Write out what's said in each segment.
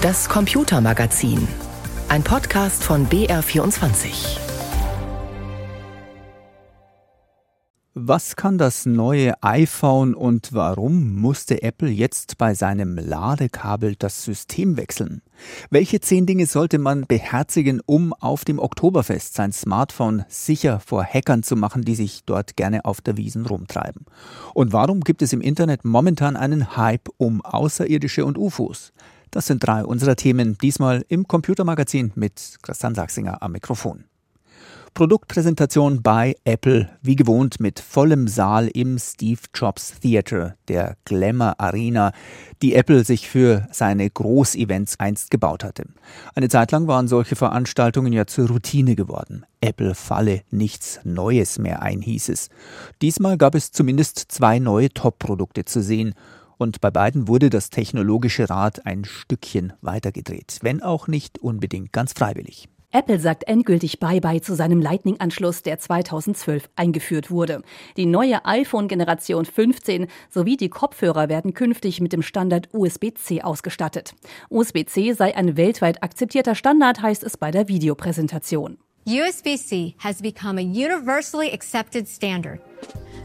Das Computermagazin. Ein Podcast von BR24. Was kann das neue iPhone und warum musste Apple jetzt bei seinem Ladekabel das System wechseln? Welche zehn Dinge sollte man beherzigen, um auf dem Oktoberfest sein Smartphone sicher vor Hackern zu machen, die sich dort gerne auf der Wiesen rumtreiben? Und warum gibt es im Internet momentan einen Hype um Außerirdische und UFOs? Das sind drei unserer Themen, diesmal im Computermagazin mit Christian Sachsinger am Mikrofon. Produktpräsentation bei Apple, wie gewohnt mit vollem Saal im Steve Jobs Theater, der Glamour Arena, die Apple sich für seine Großevents einst gebaut hatte. Eine Zeit lang waren solche Veranstaltungen ja zur Routine geworden. Apple falle nichts Neues mehr ein, hieß es. Diesmal gab es zumindest zwei neue Top-Produkte zu sehen und bei beiden wurde das technologische Rad ein Stückchen weitergedreht, wenn auch nicht unbedingt ganz freiwillig. Apple sagt endgültig Bye-bye zu seinem Lightning-Anschluss, der 2012 eingeführt wurde. Die neue iPhone-Generation 15 sowie die Kopfhörer werden künftig mit dem Standard USB-C ausgestattet. USB-C sei ein weltweit akzeptierter Standard, heißt es bei der Videopräsentation. USB-C has become a universally accepted standard.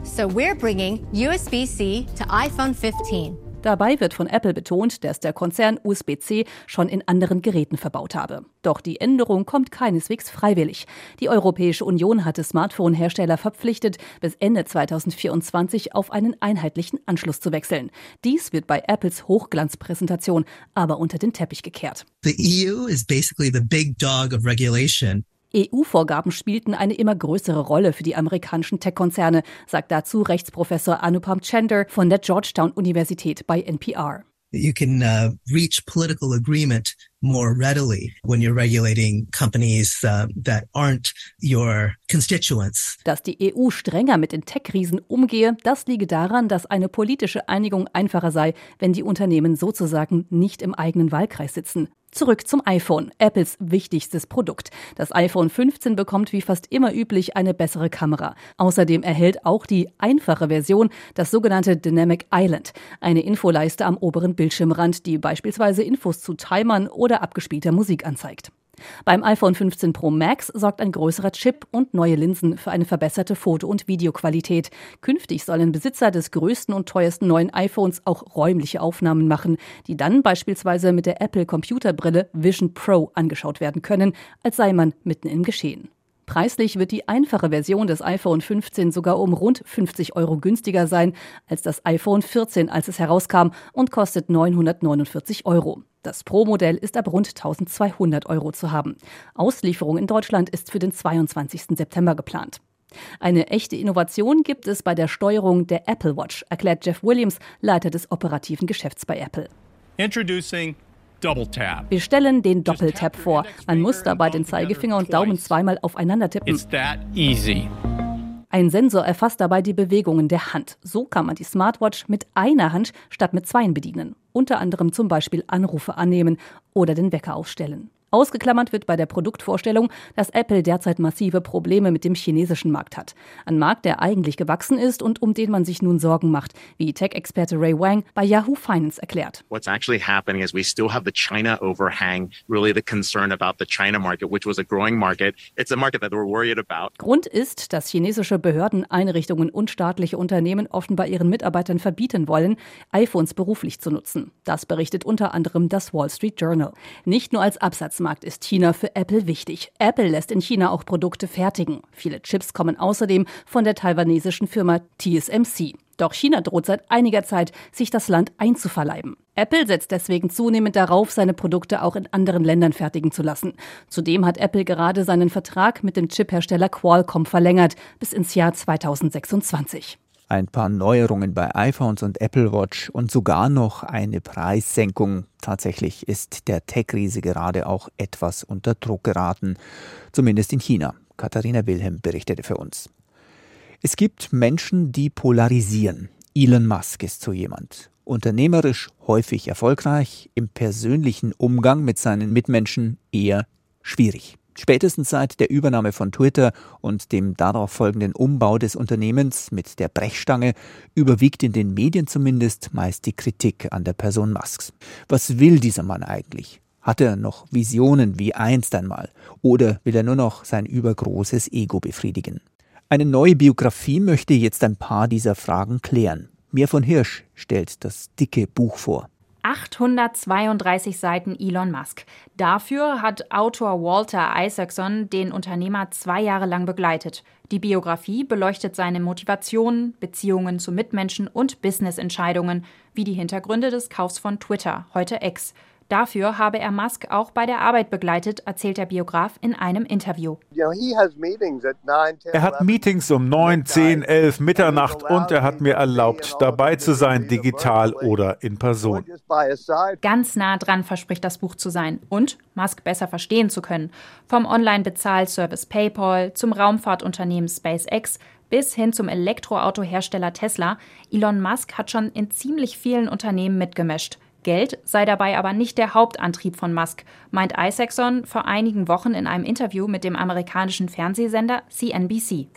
So we're bringing USB-C to iPhone 15. Dabei wird von Apple betont, dass der Konzern USB-C schon in anderen Geräten verbaut habe. Doch die Änderung kommt keineswegs freiwillig. Die Europäische Union hatte Smartphone-Hersteller verpflichtet, bis Ende 2024 auf einen einheitlichen Anschluss zu wechseln. Dies wird bei Apples Hochglanzpräsentation aber unter den Teppich gekehrt. The EU is basically the big dog of regulation. EU-Vorgaben spielten eine immer größere Rolle für die amerikanischen Tech-Konzerne, sagt dazu Rechtsprofessor Anupam Chander von der Georgetown-Universität bei NPR. You can uh, reach political agreement more readily when you're regulating companies uh, that aren't your constituents. Dass die EU strenger mit den Tech-Riesen umgehe, das liege daran, dass eine politische Einigung einfacher sei, wenn die Unternehmen sozusagen nicht im eigenen Wahlkreis sitzen. Zurück zum iPhone, Apples wichtigstes Produkt. Das iPhone 15 bekommt wie fast immer üblich eine bessere Kamera. Außerdem erhält auch die einfache Version das sogenannte Dynamic Island, eine Infoleiste am oberen Bildschirmrand, die beispielsweise Infos zu Timern oder abgespielter Musik anzeigt. Beim iPhone 15 Pro Max sorgt ein größerer Chip und neue Linsen für eine verbesserte Foto- und Videoqualität. Künftig sollen Besitzer des größten und teuersten neuen iPhones auch räumliche Aufnahmen machen, die dann beispielsweise mit der Apple Computerbrille Vision Pro angeschaut werden können, als sei man mitten im Geschehen. Preislich wird die einfache Version des iPhone 15 sogar um rund 50 Euro günstiger sein als das iPhone 14, als es herauskam und kostet 949 Euro. Das Pro-Modell ist ab rund 1200 Euro zu haben. Auslieferung in Deutschland ist für den 22. September geplant. Eine echte Innovation gibt es bei der Steuerung der Apple Watch, erklärt Jeff Williams, Leiter des operativen Geschäfts bei Apple. Introducing wir stellen den Doppeltap vor. Man muss dabei den Zeigefinger und Daumen zweimal aufeinander tippen. Ein Sensor erfasst dabei die Bewegungen der Hand. So kann man die Smartwatch mit einer Hand statt mit zweien bedienen. Unter anderem zum Beispiel Anrufe annehmen oder den Wecker aufstellen. Ausgeklammert wird bei der Produktvorstellung, dass Apple derzeit massive Probleme mit dem chinesischen Markt hat. Ein Markt, der eigentlich gewachsen ist und um den man sich nun Sorgen macht, wie Tech-Experte Ray Wang bei Yahoo Finance erklärt. What's actually happening is we still have the China overhang, really the concern about the China market, which was a growing market. It's a market that we're worried about. Grund ist, dass chinesische Behörden, Einrichtungen und staatliche Unternehmen offenbar ihren Mitarbeitern verbieten wollen, iPhones beruflich zu nutzen. Das berichtet unter anderem das Wall Street Journal. Nicht nur als Absatz Arbeitsmarkt ist China für Apple wichtig. Apple lässt in China auch Produkte fertigen. Viele Chips kommen außerdem von der taiwanesischen Firma TSMC. Doch China droht seit einiger Zeit, sich das Land einzuverleiben. Apple setzt deswegen zunehmend darauf, seine Produkte auch in anderen Ländern fertigen zu lassen. Zudem hat Apple gerade seinen Vertrag mit dem Chiphersteller Qualcomm verlängert bis ins Jahr 2026 ein paar Neuerungen bei iPhones und Apple Watch und sogar noch eine Preissenkung. Tatsächlich ist der Tech-Riese gerade auch etwas unter Druck geraten, zumindest in China. Katharina Wilhelm berichtete für uns. Es gibt Menschen, die polarisieren. Elon Musk ist so jemand. Unternehmerisch häufig erfolgreich, im persönlichen Umgang mit seinen Mitmenschen eher schwierig. Spätestens seit der Übernahme von Twitter und dem darauf folgenden Umbau des Unternehmens mit der Brechstange überwiegt in den Medien zumindest meist die Kritik an der Person Musks. Was will dieser Mann eigentlich? Hat er noch Visionen wie einst einmal? Oder will er nur noch sein übergroßes Ego befriedigen? Eine neue Biografie möchte jetzt ein paar dieser Fragen klären. Mir von Hirsch stellt das dicke Buch vor. 832 Seiten Elon Musk. Dafür hat Autor Walter Isaacson den Unternehmer zwei Jahre lang begleitet. Die Biografie beleuchtet seine Motivationen, Beziehungen zu Mitmenschen und Business-Entscheidungen, wie die Hintergründe des Kaufs von Twitter, heute X. Dafür habe er Musk auch bei der Arbeit begleitet, erzählt der Biograf in einem Interview. Er hat Meetings um 9, 10, 11 Mitternacht und er hat mir erlaubt, dabei zu sein, digital oder in Person. Ganz nah dran verspricht das Buch zu sein und Musk besser verstehen zu können. Vom Online-Bezahlservice PayPal zum Raumfahrtunternehmen SpaceX bis hin zum Elektroautohersteller Tesla. Elon Musk hat schon in ziemlich vielen Unternehmen mitgemischt. Geld sei dabei aber nicht der Hauptantrieb von Musk, meint Isaacson vor einigen Wochen in einem Interview mit dem amerikanischen Fernsehsender CNBC.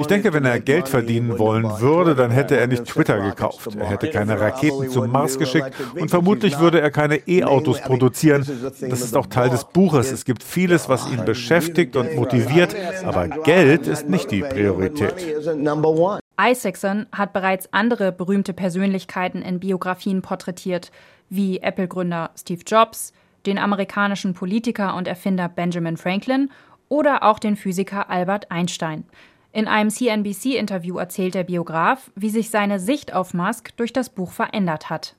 Ich denke, wenn er Geld verdienen wollen würde, dann hätte er nicht Twitter gekauft. Er hätte keine Raketen zum Mars geschickt und vermutlich würde er keine E-Autos produzieren. Das ist auch Teil des Buches. Es gibt vieles, was ihn beschäftigt und motiviert, aber Geld ist nicht die Priorität. Isaacson hat bereits andere berühmte Persönlichkeiten in Biografien porträtiert, wie Apple-Gründer Steve Jobs, den amerikanischen Politiker und Erfinder Benjamin Franklin oder auch den Physiker Albert Einstein. In einem CNBC-Interview erzählt der Biograf, wie sich seine Sicht auf Musk durch das Buch verändert hat.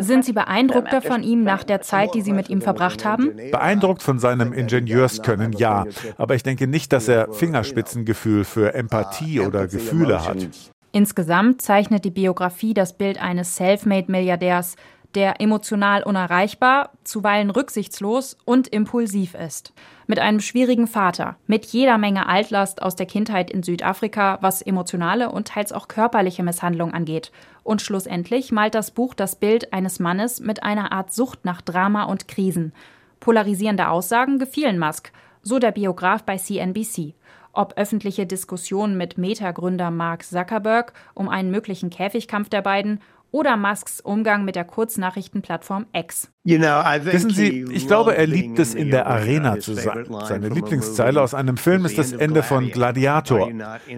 Sind Sie beeindruckter von ihm nach der Zeit, die Sie mit ihm verbracht haben? Beeindruckt von seinem Ingenieurskönnen, ja. Aber ich denke nicht, dass er Fingerspitzengefühl für Empathie oder Gefühle hat. Insgesamt zeichnet die Biografie das Bild eines Selfmade-Milliardärs, der emotional unerreichbar, zuweilen rücksichtslos und impulsiv ist. Mit einem schwierigen Vater, mit jeder Menge Altlast aus der Kindheit in Südafrika, was emotionale und teils auch körperliche Misshandlung angeht. Und schlussendlich malt das Buch das Bild eines Mannes mit einer Art Sucht nach Drama und Krisen. Polarisierende Aussagen gefielen Musk, so der Biograf bei CNBC ob öffentliche Diskussionen mit Meta-Gründer Mark Zuckerberg um einen möglichen Käfigkampf der beiden oder Musks Umgang mit der Kurznachrichtenplattform X. Wissen Sie, ich glaube, er liebt es, in der Arena zu sein. Seine Lieblingszeile aus einem Film ist das Ende von Gladiator.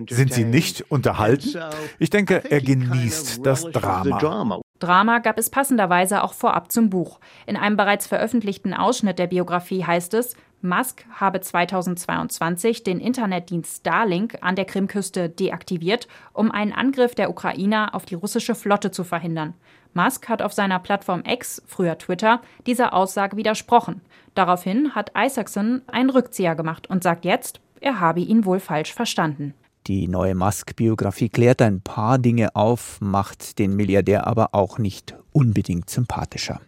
Sind Sie nicht unterhalten? Ich denke, er genießt das Drama. Drama gab es passenderweise auch vorab zum Buch. In einem bereits veröffentlichten Ausschnitt der Biografie heißt es, Musk habe 2022 den Internetdienst Starlink an der Krimküste deaktiviert, um einen Angriff der Ukrainer auf die russische Flotte zu verhindern. Musk hat auf seiner Plattform X, früher Twitter, dieser Aussage widersprochen. Daraufhin hat Isaacson einen Rückzieher gemacht und sagt jetzt, er habe ihn wohl falsch verstanden. Die neue Musk-Biografie klärt ein paar Dinge auf, macht den Milliardär aber auch nicht unbedingt sympathischer.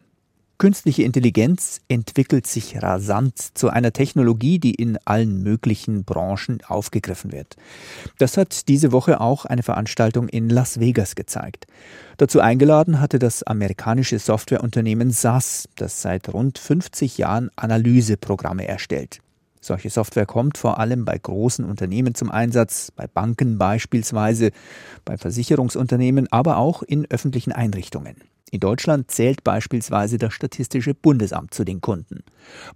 Künstliche Intelligenz entwickelt sich rasant zu einer Technologie, die in allen möglichen Branchen aufgegriffen wird. Das hat diese Woche auch eine Veranstaltung in Las Vegas gezeigt. Dazu eingeladen hatte das amerikanische Softwareunternehmen SAS, das seit rund 50 Jahren Analyseprogramme erstellt. Solche Software kommt vor allem bei großen Unternehmen zum Einsatz, bei Banken beispielsweise, bei Versicherungsunternehmen, aber auch in öffentlichen Einrichtungen. In Deutschland zählt beispielsweise das Statistische Bundesamt zu den Kunden.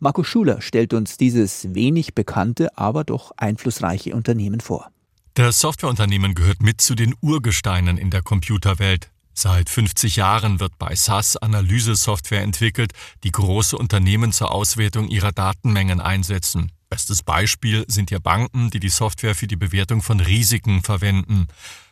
Marco Schuler stellt uns dieses wenig bekannte, aber doch einflussreiche Unternehmen vor. Das Softwareunternehmen gehört mit zu den Urgesteinen in der Computerwelt. Seit 50 Jahren wird bei SAS Analysesoftware entwickelt, die große Unternehmen zur Auswertung ihrer Datenmengen einsetzen. Bestes Beispiel sind hier Banken, die die Software für die Bewertung von Risiken verwenden.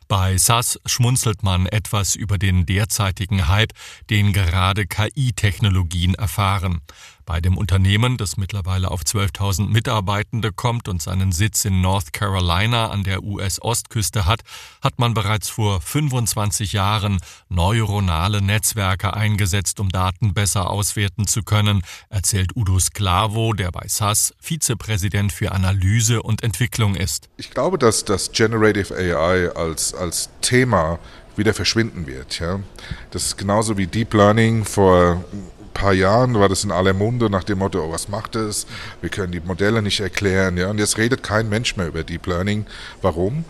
Bei SAS schmunzelt man etwas über den derzeitigen Hype, den gerade KI-Technologien erfahren. Bei dem Unternehmen, das mittlerweile auf 12.000 Mitarbeitende kommt und seinen Sitz in North Carolina an der US-Ostküste hat, hat man bereits vor 25 Jahren neuronale Netzwerke eingesetzt, um Daten besser auswerten zu können, erzählt Udo Sklavo, der bei SAS Vizepräsident für Analyse und Entwicklung ist. Ich glaube, dass das Generative AI als, als Thema wieder verschwinden wird. Ja? Das ist genauso wie Deep Learning vor paar Jahren war das in aller Munde nach dem Motto, oh, was macht es? Wir können die Modelle nicht erklären. Ja? Und jetzt redet kein Mensch mehr über Deep Learning. Warum?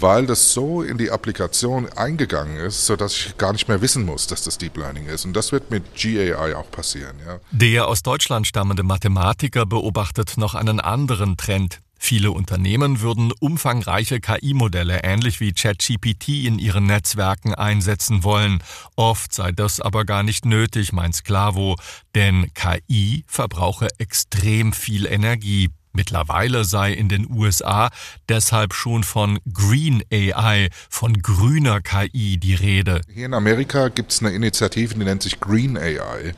weil das so in die Applikation eingegangen ist, sodass ich gar nicht mehr wissen muss, dass das Deep Learning ist. Und das wird mit GAI auch passieren. Ja. Der aus Deutschland stammende Mathematiker beobachtet noch einen anderen Trend. Viele Unternehmen würden umfangreiche KI-Modelle ähnlich wie ChatGPT in ihren Netzwerken einsetzen wollen. Oft sei das aber gar nicht nötig, meint Sklavo, denn KI verbrauche extrem viel Energie. Mittlerweile sei in den USA deshalb schon von Green AI, von grüner KI die Rede. Hier in Amerika gibt es eine Initiative, die nennt sich Green AI,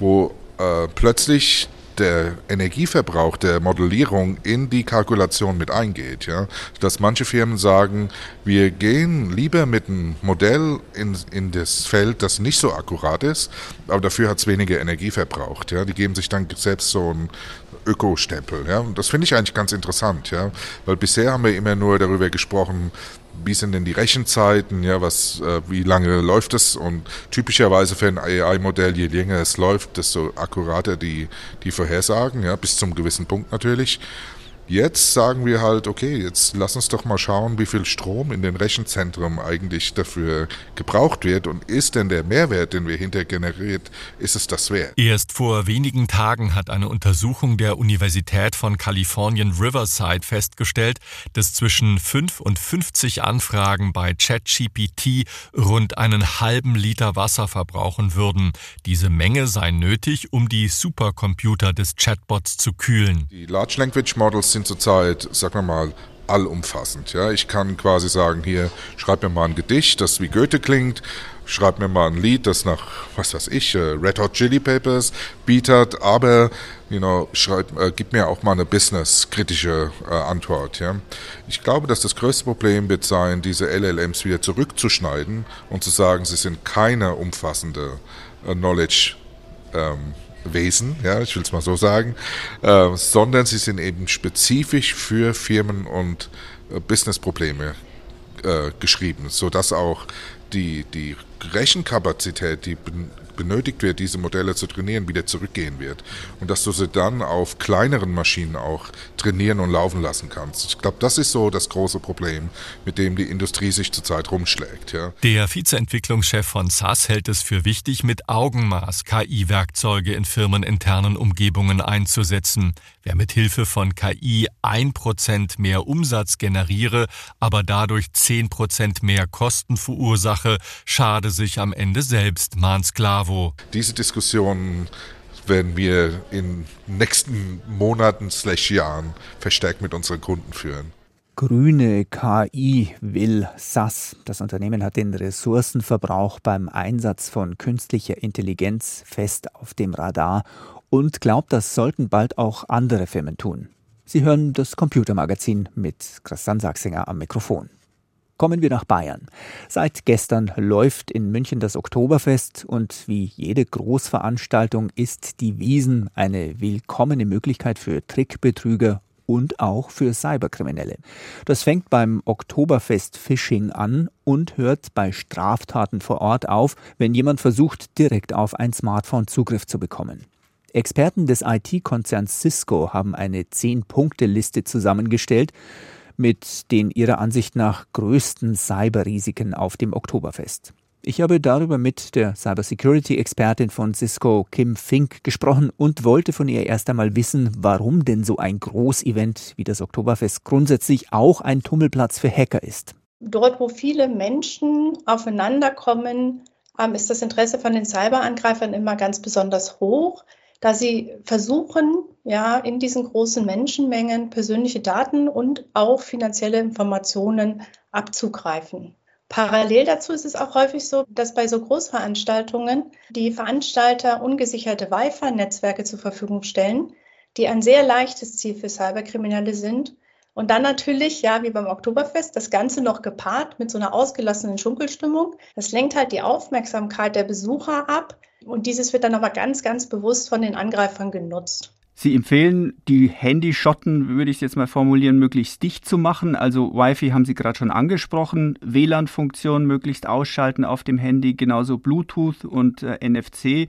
wo äh, plötzlich der Energieverbrauch der Modellierung in die Kalkulation mit eingeht. Ja? Dass manche Firmen sagen, wir gehen lieber mit einem Modell in, in das Feld, das nicht so akkurat ist, aber dafür hat es weniger Energie verbraucht. Ja? Die geben sich dann selbst so ein, Ökostempel. Ja? Und das finde ich eigentlich ganz interessant, ja, weil bisher haben wir immer nur darüber gesprochen, wie sind denn die Rechenzeiten, ja, was, äh, wie lange läuft es und typischerweise für ein AI-Modell, je länger es läuft, desto akkurater die, die Vorhersagen, ja, bis zum gewissen Punkt natürlich. Jetzt sagen wir halt, okay, jetzt lass uns doch mal schauen, wie viel Strom in den Rechenzentren eigentlich dafür gebraucht wird und ist denn der Mehrwert, den wir hinterher generiert, ist es das wert? Erst vor wenigen Tagen hat eine Untersuchung der Universität von Kalifornien Riverside festgestellt, dass zwischen 5 und 50 Anfragen bei ChatGPT rund einen halben Liter Wasser verbrauchen würden. Diese Menge sei nötig, um die Supercomputer des Chatbots zu kühlen. Die Large Language Models sind zurzeit, sagen wir mal, allumfassend. Ja, ich kann quasi sagen, hier, schreib mir mal ein Gedicht, das wie Goethe klingt, schreib mir mal ein Lied, das nach, was weiß ich, äh, Red Hot Chili Peppers Beat hat, aber, you know, schreib, äh, gib mir auch mal eine businesskritische äh, Antwort. Ja. Ich glaube, dass das größte Problem wird sein, diese LLMs wieder zurückzuschneiden und zu sagen, sie sind keine umfassende äh, Knowledge ähm, Wesen, ja, ich will es mal so sagen, äh, sondern sie sind eben spezifisch für Firmen und äh, Businessprobleme äh, geschrieben, sodass auch die, die Rechenkapazität, die benötigt wird, diese Modelle zu trainieren, wieder zurückgehen wird. Und dass du sie dann auf kleineren Maschinen auch trainieren und laufen lassen kannst. Ich glaube, das ist so das große Problem, mit dem die Industrie sich zurzeit rumschlägt. Ja. Der Vizeentwicklungschef von SAS hält es für wichtig, mit Augenmaß KI-Werkzeuge in firmeninternen Umgebungen einzusetzen. Wer mit Hilfe von KI ein Prozent mehr Umsatz generiere, aber dadurch zehn Prozent mehr Kosten verursache, schade sich am Ende selbst, mahnt Sklavo. Diese Diskussion werden wir in nächsten Monaten slash Jahren verstärkt mit unseren Kunden führen. Grüne KI will SAS. Das Unternehmen hat den Ressourcenverbrauch beim Einsatz von künstlicher Intelligenz fest auf dem Radar und glaubt, das sollten bald auch andere Firmen tun. Sie hören das Computermagazin mit Christian Sachsinger am Mikrofon. Kommen wir nach Bayern. Seit gestern läuft in München das Oktoberfest und wie jede Großveranstaltung ist die Wiesen eine willkommene Möglichkeit für Trickbetrüger und auch für Cyberkriminelle. Das fängt beim Oktoberfest Phishing an und hört bei Straftaten vor Ort auf, wenn jemand versucht, direkt auf ein Smartphone Zugriff zu bekommen. Experten des IT-Konzerns Cisco haben eine 10-Punkte-Liste zusammengestellt mit den ihrer Ansicht nach größten Cyberrisiken auf dem Oktoberfest. Ich habe darüber mit der Cybersecurity-Expertin von Cisco, Kim Fink, gesprochen und wollte von ihr erst einmal wissen, warum denn so ein Großevent wie das Oktoberfest grundsätzlich auch ein Tummelplatz für Hacker ist. Dort, wo viele Menschen aufeinanderkommen, ähm, ist das Interesse von den Cyberangreifern immer ganz besonders hoch da sie versuchen, ja, in diesen großen Menschenmengen persönliche Daten und auch finanzielle Informationen abzugreifen. Parallel dazu ist es auch häufig so, dass bei so Großveranstaltungen die Veranstalter ungesicherte Wi-Fi-Netzwerke zur Verfügung stellen, die ein sehr leichtes Ziel für Cyberkriminelle sind. Und dann natürlich, ja, wie beim Oktoberfest, das Ganze noch gepaart mit so einer ausgelassenen Schunkelstimmung. Das lenkt halt die Aufmerksamkeit der Besucher ab und dieses wird dann nochmal ganz, ganz bewusst von den Angreifern genutzt. Sie empfehlen, die Handyschotten, würde ich es jetzt mal formulieren, möglichst dicht zu machen. Also Wi-Fi haben Sie gerade schon angesprochen, WLAN-Funktion möglichst ausschalten auf dem Handy, genauso Bluetooth und äh, NFC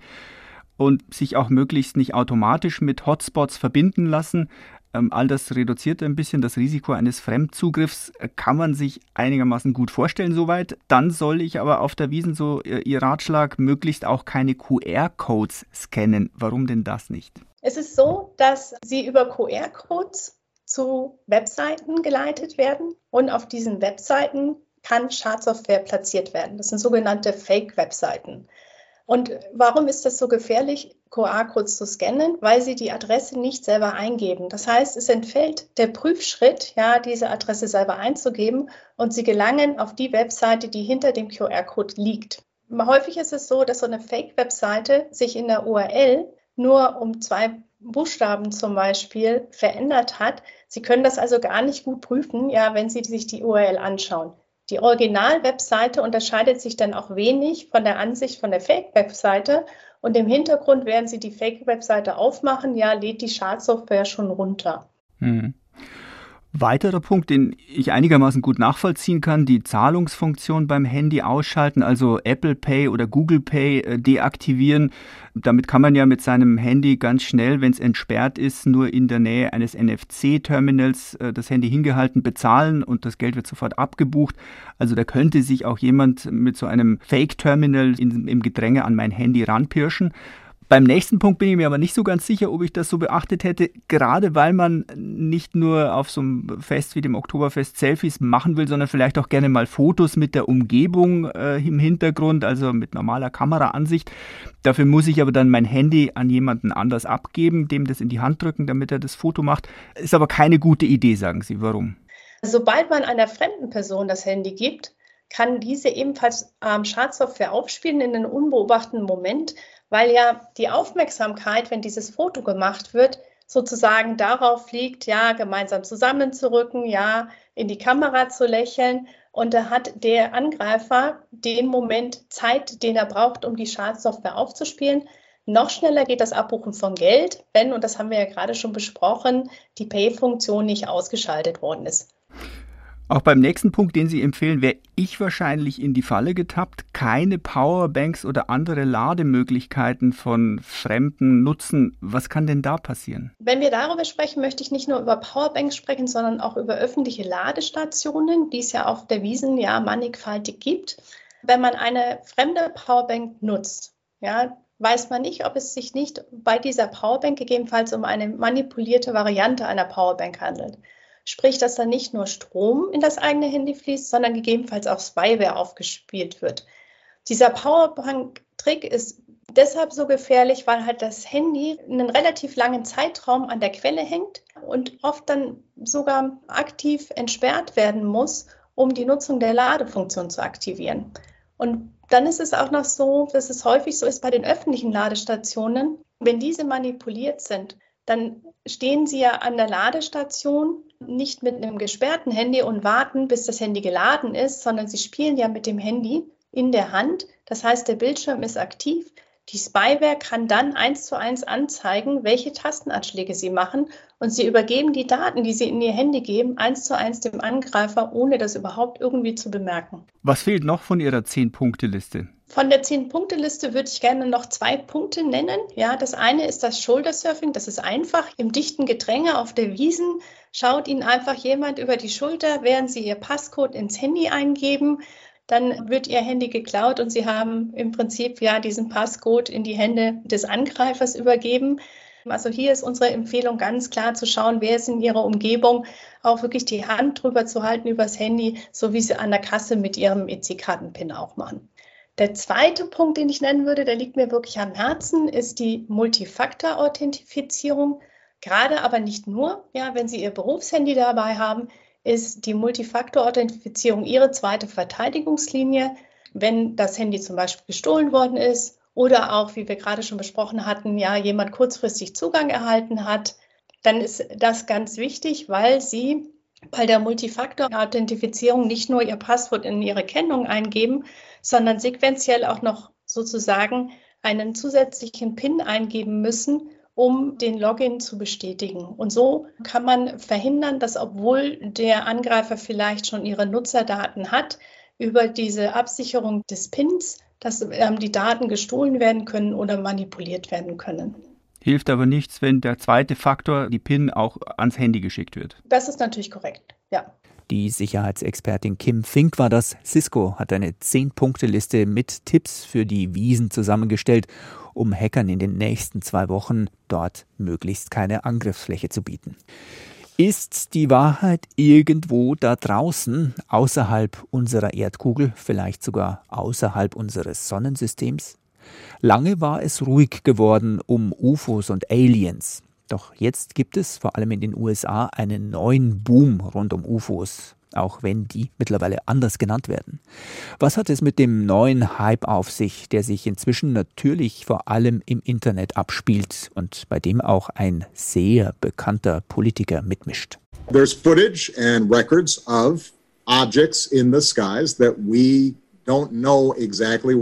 und sich auch möglichst nicht automatisch mit Hotspots verbinden lassen. Ähm, all das reduziert ein bisschen das Risiko eines Fremdzugriffs. Kann man sich einigermaßen gut vorstellen soweit. Dann soll ich aber auf der Wiesen so äh, Ihr Ratschlag möglichst auch keine QR-Codes scannen. Warum denn das nicht? Es ist so, dass Sie über QR-Codes zu Webseiten geleitet werden und auf diesen Webseiten kann Schadsoftware platziert werden. Das sind sogenannte Fake-Webseiten. Und warum ist das so gefährlich, QR-Codes zu scannen? Weil sie die Adresse nicht selber eingeben. Das heißt, es entfällt der Prüfschritt, ja, diese Adresse selber einzugeben und sie gelangen auf die Webseite, die hinter dem QR-Code liegt. Häufig ist es so, dass so eine Fake-Webseite sich in der URL nur um zwei Buchstaben zum Beispiel verändert hat. Sie können das also gar nicht gut prüfen, ja, wenn Sie sich die URL anschauen. Die Original-Webseite unterscheidet sich dann auch wenig von der Ansicht von der Fake-Webseite. Und im Hintergrund, während Sie die Fake-Webseite aufmachen, ja, lädt die Schadsoftware schon runter. Hm. Weiterer Punkt, den ich einigermaßen gut nachvollziehen kann, die Zahlungsfunktion beim Handy ausschalten, also Apple Pay oder Google Pay äh, deaktivieren. Damit kann man ja mit seinem Handy ganz schnell, wenn es entsperrt ist, nur in der Nähe eines NFC-Terminals äh, das Handy hingehalten bezahlen und das Geld wird sofort abgebucht. Also da könnte sich auch jemand mit so einem Fake-Terminal im Gedränge an mein Handy ranpirschen. Beim nächsten Punkt bin ich mir aber nicht so ganz sicher, ob ich das so beachtet hätte, gerade weil man nicht nur auf so einem Fest wie dem Oktoberfest Selfies machen will, sondern vielleicht auch gerne mal Fotos mit der Umgebung äh, im Hintergrund, also mit normaler Kameraansicht. Dafür muss ich aber dann mein Handy an jemanden anders abgeben, dem das in die Hand drücken, damit er das Foto macht. Ist aber keine gute Idee, sagen Sie. Warum? Sobald man einer fremden Person das Handy gibt, kann diese ebenfalls ähm, Schadsoftware aufspielen in einem unbeobachteten Moment weil ja die Aufmerksamkeit, wenn dieses Foto gemacht wird, sozusagen darauf liegt, ja, gemeinsam zusammenzurücken, ja, in die Kamera zu lächeln. Und da hat der Angreifer den Moment Zeit, den er braucht, um die Schadsoftware aufzuspielen. Noch schneller geht das Abbuchen von Geld, wenn, und das haben wir ja gerade schon besprochen, die Pay-Funktion nicht ausgeschaltet worden ist. Auch beim nächsten Punkt, den Sie empfehlen, wäre ich wahrscheinlich in die Falle getappt, keine Powerbanks oder andere Lademöglichkeiten von Fremden nutzen. Was kann denn da passieren? Wenn wir darüber sprechen, möchte ich nicht nur über Powerbanks sprechen, sondern auch über öffentliche Ladestationen, die es ja auf der Wiesen ja mannigfaltig gibt. Wenn man eine fremde Powerbank nutzt, ja, weiß man nicht, ob es sich nicht bei dieser Powerbank gegebenenfalls um eine manipulierte Variante einer Powerbank handelt. Sprich, dass da nicht nur Strom in das eigene Handy fließt, sondern gegebenenfalls auch Spyware aufgespielt wird. Dieser Powerbank-Trick ist deshalb so gefährlich, weil halt das Handy einen relativ langen Zeitraum an der Quelle hängt und oft dann sogar aktiv entsperrt werden muss, um die Nutzung der Ladefunktion zu aktivieren. Und dann ist es auch noch so, dass es häufig so ist bei den öffentlichen Ladestationen, wenn diese manipuliert sind, dann stehen sie ja an der Ladestation nicht mit einem gesperrten Handy und warten, bis das Handy geladen ist, sondern sie spielen ja mit dem Handy in der Hand. Das heißt, der Bildschirm ist aktiv. Die Spyware kann dann eins zu eins anzeigen, welche Tastenanschläge sie machen und sie übergeben die Daten, die sie in ihr Handy geben, eins zu eins dem Angreifer, ohne das überhaupt irgendwie zu bemerken. Was fehlt noch von Ihrer Zehn-Punkte-Liste? Von der Zehn-Punkte-Liste würde ich gerne noch zwei Punkte nennen. Ja, das eine ist das Shoulder-Surfing. Das ist einfach. Im dichten Gedränge auf der Wiesen schaut Ihnen einfach jemand über die Schulter, während Sie Ihr Passcode ins Handy eingeben. Dann wird Ihr Handy geklaut und Sie haben im Prinzip ja diesen Passcode in die Hände des Angreifers übergeben. Also hier ist unsere Empfehlung ganz klar zu schauen, wer ist in Ihrer Umgebung, auch wirklich die Hand drüber zu halten übers Handy, so wie Sie an der Kasse mit Ihrem EC-Kartenpin auch machen. Der zweite Punkt, den ich nennen würde, der liegt mir wirklich am Herzen, ist die Multifaktor-Authentifizierung. Gerade aber nicht nur, ja, wenn Sie Ihr Berufshandy dabei haben, ist die Multifaktor-Authentifizierung Ihre zweite Verteidigungslinie. Wenn das Handy zum Beispiel gestohlen worden ist oder auch, wie wir gerade schon besprochen hatten, ja, jemand kurzfristig Zugang erhalten hat, dann ist das ganz wichtig, weil Sie bei der Multifaktor-Authentifizierung nicht nur Ihr Passwort in Ihre Kennung eingeben, sondern sequenziell auch noch sozusagen einen zusätzlichen PIN eingeben müssen, um den Login zu bestätigen. Und so kann man verhindern, dass obwohl der Angreifer vielleicht schon ihre Nutzerdaten hat, über diese Absicherung des PINs, dass ähm, die Daten gestohlen werden können oder manipuliert werden können. Hilft aber nichts, wenn der zweite Faktor, die PIN, auch ans Handy geschickt wird. Das ist natürlich korrekt, ja. Die Sicherheitsexpertin Kim Fink war das. Cisco hat eine Zehn-Punkte-Liste mit Tipps für die Wiesen zusammengestellt, um Hackern in den nächsten zwei Wochen dort möglichst keine Angriffsfläche zu bieten. Ist die Wahrheit irgendwo da draußen, außerhalb unserer Erdkugel, vielleicht sogar außerhalb unseres Sonnensystems? Lange war es ruhig geworden um UFOs und Aliens. Doch jetzt gibt es vor allem in den USA einen neuen Boom rund um UFOs, auch wenn die mittlerweile anders genannt werden. Was hat es mit dem neuen Hype auf sich, der sich inzwischen natürlich vor allem im Internet abspielt und bei dem auch ein sehr bekannter Politiker mitmischt? There's footage and records of objects in the skies that we Exactly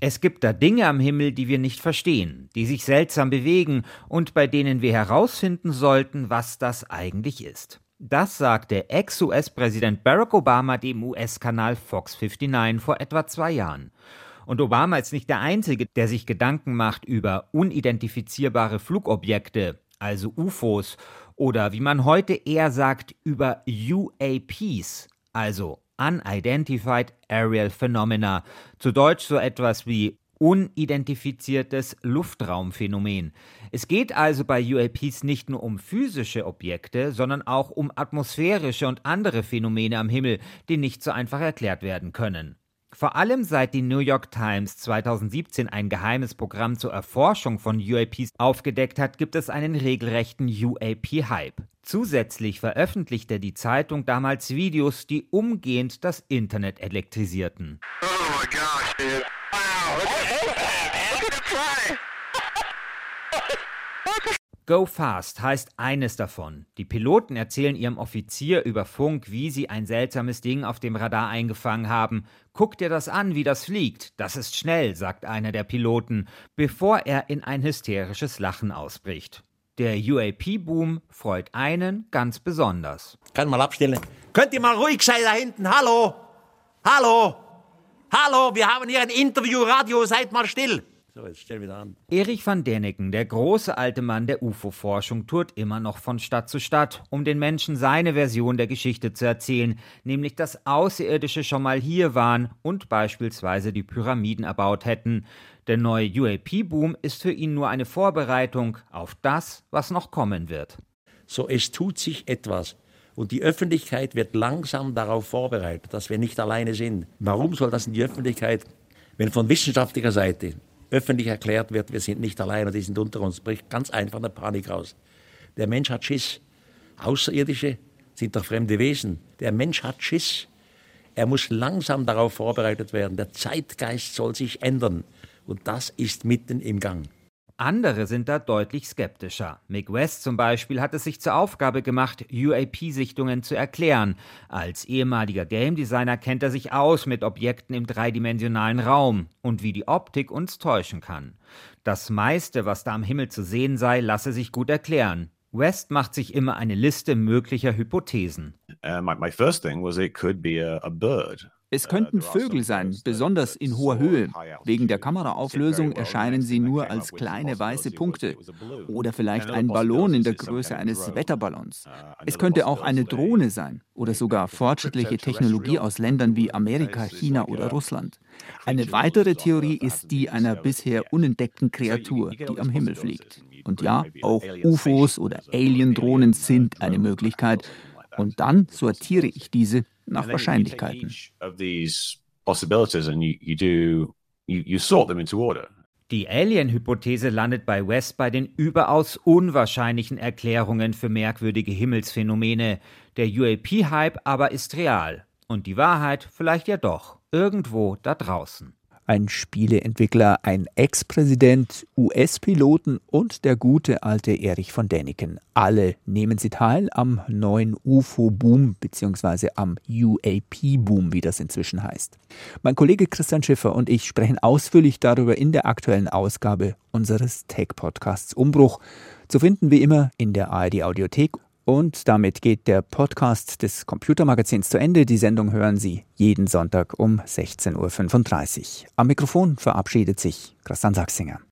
es gibt da Dinge am Himmel, die wir nicht verstehen, die sich seltsam bewegen und bei denen wir herausfinden sollten, was das eigentlich ist. Das sagte Ex-US-Präsident Barack Obama dem US-Kanal Fox 59 vor etwa zwei Jahren. Und Obama ist nicht der Einzige, der sich Gedanken macht über unidentifizierbare Flugobjekte, also UFOs, oder wie man heute eher sagt, über UAPs, also Unidentified Aerial Phenomena, zu Deutsch so etwas wie unidentifiziertes Luftraumphänomen. Es geht also bei UAPs nicht nur um physische Objekte, sondern auch um atmosphärische und andere Phänomene am Himmel, die nicht so einfach erklärt werden können. Vor allem seit die New York Times 2017 ein geheimes Programm zur Erforschung von UAPs aufgedeckt hat, gibt es einen regelrechten UAP-Hype. Zusätzlich veröffentlichte die Zeitung damals Videos, die umgehend das Internet elektrisierten. Oh my gosh, dude. Wow, look at, look at fly. Go Fast heißt eines davon. Die Piloten erzählen ihrem Offizier über Funk, wie sie ein seltsames Ding auf dem Radar eingefangen haben. Guck dir das an, wie das fliegt. Das ist schnell, sagt einer der Piloten, bevor er in ein hysterisches Lachen ausbricht. Der UAP-Boom freut einen ganz besonders. Kann mal abstellen. Könnt ihr mal ruhig sein da hinten? Hallo? Hallo? Hallo, wir haben hier ein Interview, Radio, seid mal still. So, jetzt stell wieder an. Erich van Däniken, der große alte Mann der UFO-Forschung, tourt immer noch von Stadt zu Stadt, um den Menschen seine Version der Geschichte zu erzählen, nämlich dass Außerirdische schon mal hier waren und beispielsweise die Pyramiden erbaut hätten. Der neue UAP-Boom ist für ihn nur eine Vorbereitung auf das, was noch kommen wird. So, es tut sich etwas. Und die Öffentlichkeit wird langsam darauf vorbereitet, dass wir nicht alleine sind. Warum soll das in die Öffentlichkeit, wenn von wissenschaftlicher Seite öffentlich erklärt wird, wir sind nicht allein und die sind unter uns, bricht ganz einfach eine Panik aus. Der Mensch hat Schiss. Außerirdische sind doch fremde Wesen. Der Mensch hat Schiss. Er muss langsam darauf vorbereitet werden. Der Zeitgeist soll sich ändern. Und das ist mitten im Gang. Andere sind da deutlich skeptischer. Mick West zum Beispiel hat es sich zur Aufgabe gemacht, UAP-Sichtungen zu erklären. Als ehemaliger Game Designer kennt er sich aus mit Objekten im dreidimensionalen Raum und wie die Optik uns täuschen kann. Das meiste, was da am Himmel zu sehen sei, lasse sich gut erklären. West macht sich immer eine Liste möglicher Hypothesen. Uh, my, my first thing was it could be a, a bird. Es könnten Vögel sein, besonders in hoher Höhe. Wegen der Kameraauflösung erscheinen sie nur als kleine weiße Punkte. Oder vielleicht ein Ballon in der Größe eines Wetterballons. Es könnte auch eine Drohne sein oder sogar fortschrittliche Technologie aus Ländern wie Amerika, China oder Russland. Eine weitere Theorie ist die einer bisher unentdeckten Kreatur, die am Himmel fliegt. Und ja, auch UFOs oder Alien-Drohnen sind eine Möglichkeit. Und dann sortiere ich diese nach Wahrscheinlichkeiten. Die Alien-Hypothese landet bei West bei den überaus unwahrscheinlichen Erklärungen für merkwürdige Himmelsphänomene. Der UAP-Hype aber ist real. Und die Wahrheit vielleicht ja doch irgendwo da draußen ein Spieleentwickler, ein Ex-Präsident, US-Piloten und der gute alte Erich von Däniken. Alle nehmen sie teil am neuen UFO-Boom bzw. am UAP-Boom, wie das inzwischen heißt. Mein Kollege Christian Schiffer und ich sprechen ausführlich darüber in der aktuellen Ausgabe unseres Tech-Podcasts Umbruch. Zu finden wie immer in der ARD Audiothek und damit geht der Podcast des Computermagazins zu Ende. Die Sendung hören Sie jeden Sonntag um 16.35 Uhr. Am Mikrofon verabschiedet sich Christian Sachsinger.